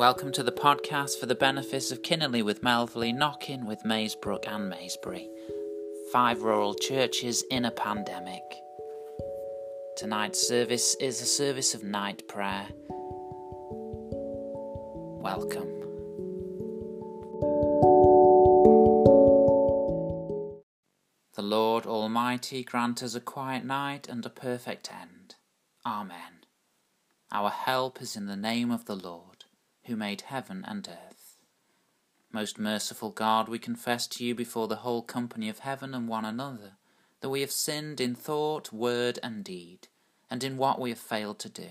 Welcome to the podcast for the benefice of Kinnerley with Melverley, Knockin with Maesbrook and Maesbury. Five rural churches in a pandemic. Tonight's service is a service of night prayer. Welcome. The Lord Almighty grant us a quiet night and a perfect end. Amen. Our help is in the name of the Lord, who made heaven and earth. Most merciful God, we confess to you before the whole company of heaven and one another that we have sinned in thought, word, and deed, and in what we have failed to do.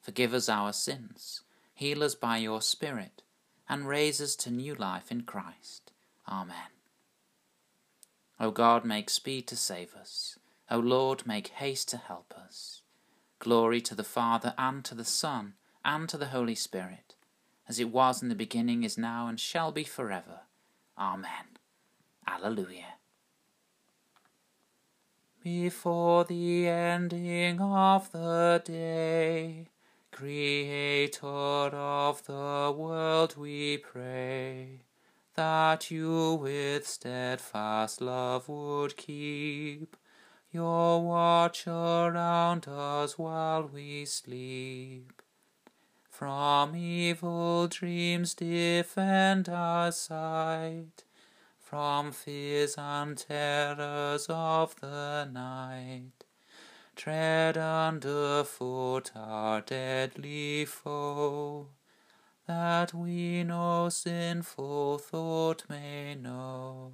Forgive us our sins, heal us by your Spirit, and raise us to new life in Christ. Amen. O God, make speed to save us. O Lord, make haste to help us. Glory to the Father, and to the Son, and to the Holy Spirit, as it was in the beginning, is now, and shall be forever. Amen. Alleluia. Before the ending of the day, Creator of the world, we pray that you with steadfast love would keep your watch around us while we sleep. From evil dreams defend our sight, from fears and terrors of the night. Tread under foot our deadly foe, that we no sinful thought may know.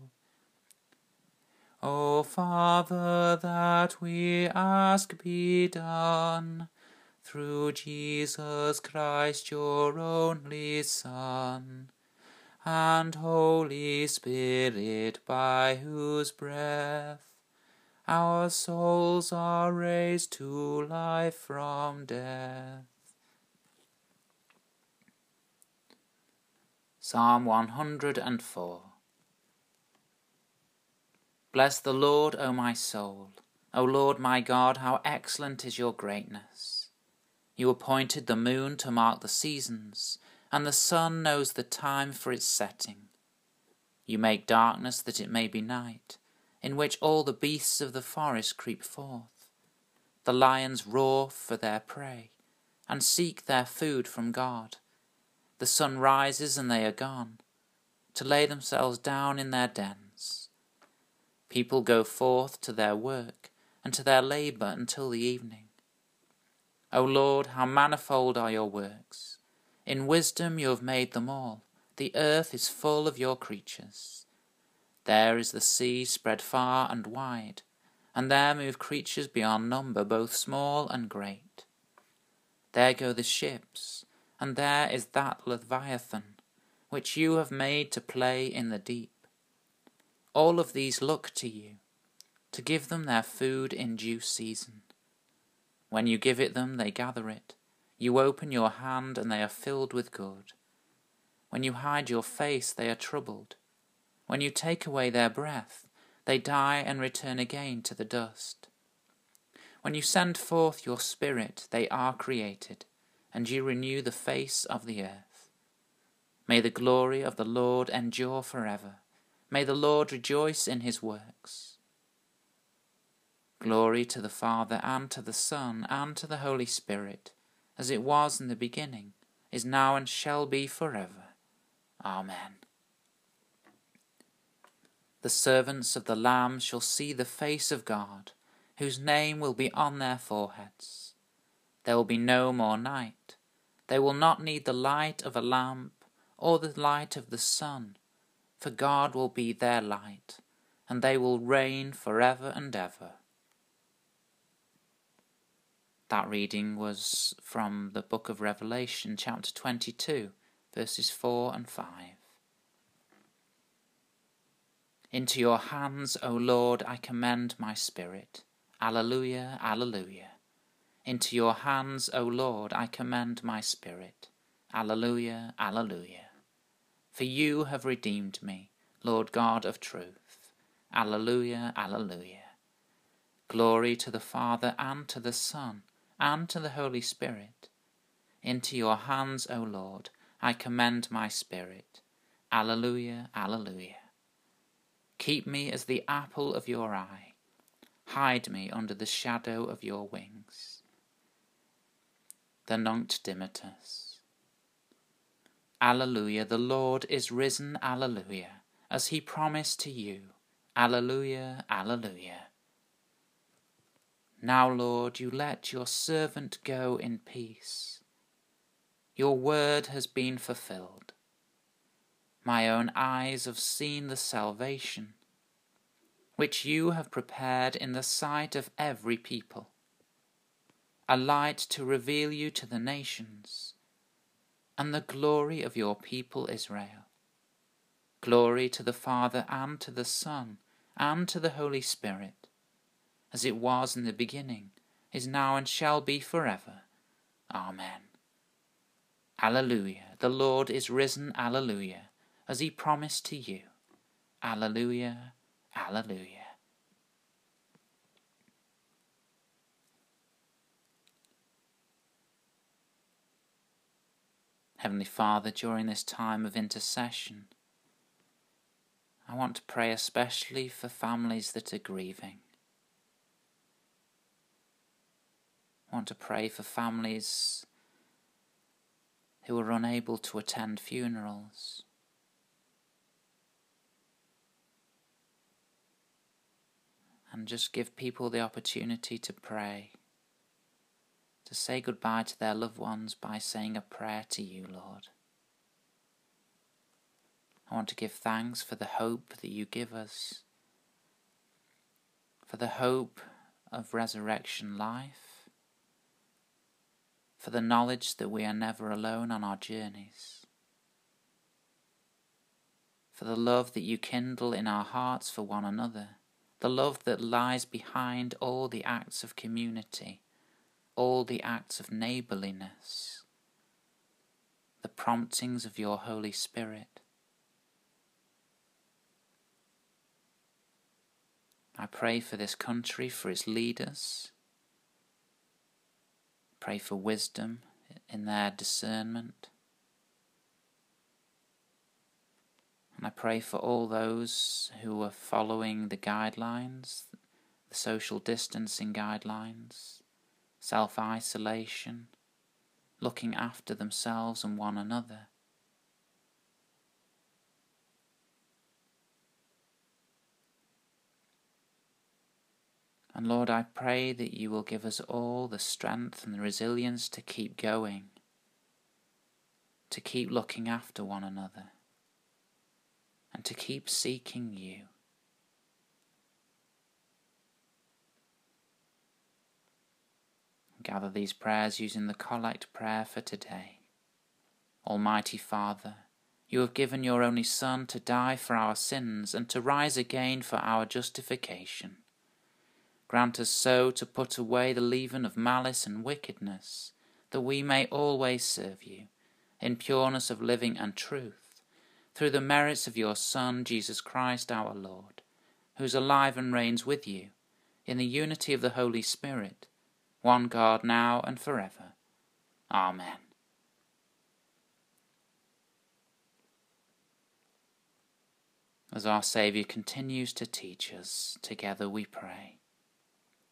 O Father, that we ask be done through Jesus Christ, your only Son, and Holy Spirit, by whose breath our souls are raised to life from death. Psalm 104 Bless the Lord, O my soul. O Lord my God, how excellent is your greatness. You appointed the moon to mark the seasons, and the sun knows the time for its setting. You make darkness that it may be night, in which all the beasts of the forest creep forth. The lions roar for their prey, and seek their food from God. The sun rises and they are gone, to lay themselves down in their dens. People go forth to their work and to their labour until the evening. O Lord, how manifold are your works! In wisdom you have made them all. The earth is full of your creatures. There is the sea spread far and wide, and there move creatures beyond number, both small and great. There go the ships, and there is that Leviathan, which you have made to play in the deep. All of these look to you to give them their food in due season. When you give it them, they gather it. You open your hand, and they are filled with good. When you hide your face, they are troubled. When you take away their breath, they die and return again to the dust. When you send forth your Spirit, they are created, and you renew the face of the earth. May the glory of the Lord endure forever. May the Lord rejoice in his works. Glory to the Father, and to the Son, and to the Holy Spirit, as it was in the beginning, is now, and shall be forever. Amen. The servants of the Lamb shall see the face of God, whose name will be on their foreheads. There will be no more night. They will not need the light of a lamp or the light of the sun for God will be their light, and they will reign forever and ever. That reading was from the book of Revelation, chapter 22, verses 4 and 5. Into your hands, O Lord, I commend my spirit. Alleluia, Alleluia. Into your hands, O Lord, I commend my spirit. Alleluia, Alleluia. For you have redeemed me, Lord God of truth. Alleluia, Alleluia. Glory to the Father, and to the Son, and to the Holy Spirit. Into your hands, O Lord, I commend my spirit. Alleluia, Alleluia. Keep me as the apple of your eye. Hide me under the shadow of your wings. The Nunc Dimittis. Alleluia, the Lord is risen, Alleluia, as he promised to you. Alleluia, Alleluia. Now, Lord, you let your servant go in peace. Your word has been fulfilled. My own eyes have seen the salvation which you have prepared in the sight of every people, a light to reveal you to the nations, and the glory of your people Israel. Glory to the Father and to the Son and to the Holy Spirit, as it was in the beginning, is now, and shall be forever. Amen. Alleluia. The Lord is risen. Alleluia. As he promised to you. Alleluia. Alleluia. Heavenly Father, during this time of intercession, I want to pray especially for families that are grieving. I want to pray for families who are unable to attend funerals. And just give people the opportunity to pray, to say goodbye to their loved ones by saying a prayer to you, Lord. I want to give thanks for the hope that you give us, for the hope of resurrection life, for the knowledge that we are never alone on our journeys, for the love that you kindle in our hearts for one another, the love that lies behind all the acts of community, all the acts of neighbourliness, the promptings of your Holy Spirit. I pray for this country, for its leaders. Pray for wisdom in their discernment. And I pray for all those who are following the guidelines, the social distancing guidelines, self isolation, looking after themselves and one another. And Lord, I pray that you will give us all the strength and the resilience to keep going, to keep looking after one another, and to keep seeking you. Gather these prayers using the collect prayer for today. Almighty Father, you have given your only Son to die for our sins and to rise again for our justification. Grant us so to put away the leaven of malice and wickedness, that we may always serve you, in pureness of living and truth, through the merits of your Son, Jesus Christ our Lord, who is alive and reigns with you, in the unity of the Holy Spirit, one God now and forever. Amen. As our Saviour continues to teach us, together we pray.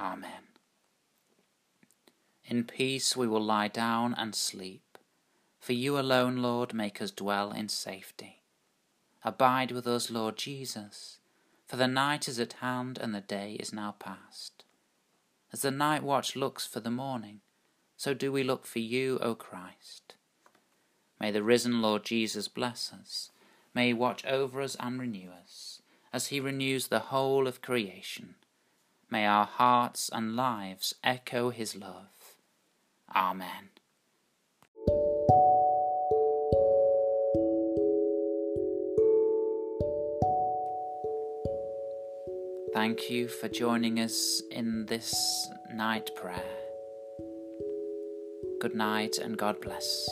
Amen. In peace we will lie down and sleep, for you alone, Lord, make us dwell in safety. Abide with us, Lord Jesus, for the night is at hand and the day is now past. As the night watch looks for the morning, so do we look for you, O Christ. May the risen Lord Jesus bless us. May he watch over us and renew us, as he renews the whole of creation. May our hearts and lives echo his love. Amen. Thank you for joining us in this night prayer. Good night and God bless.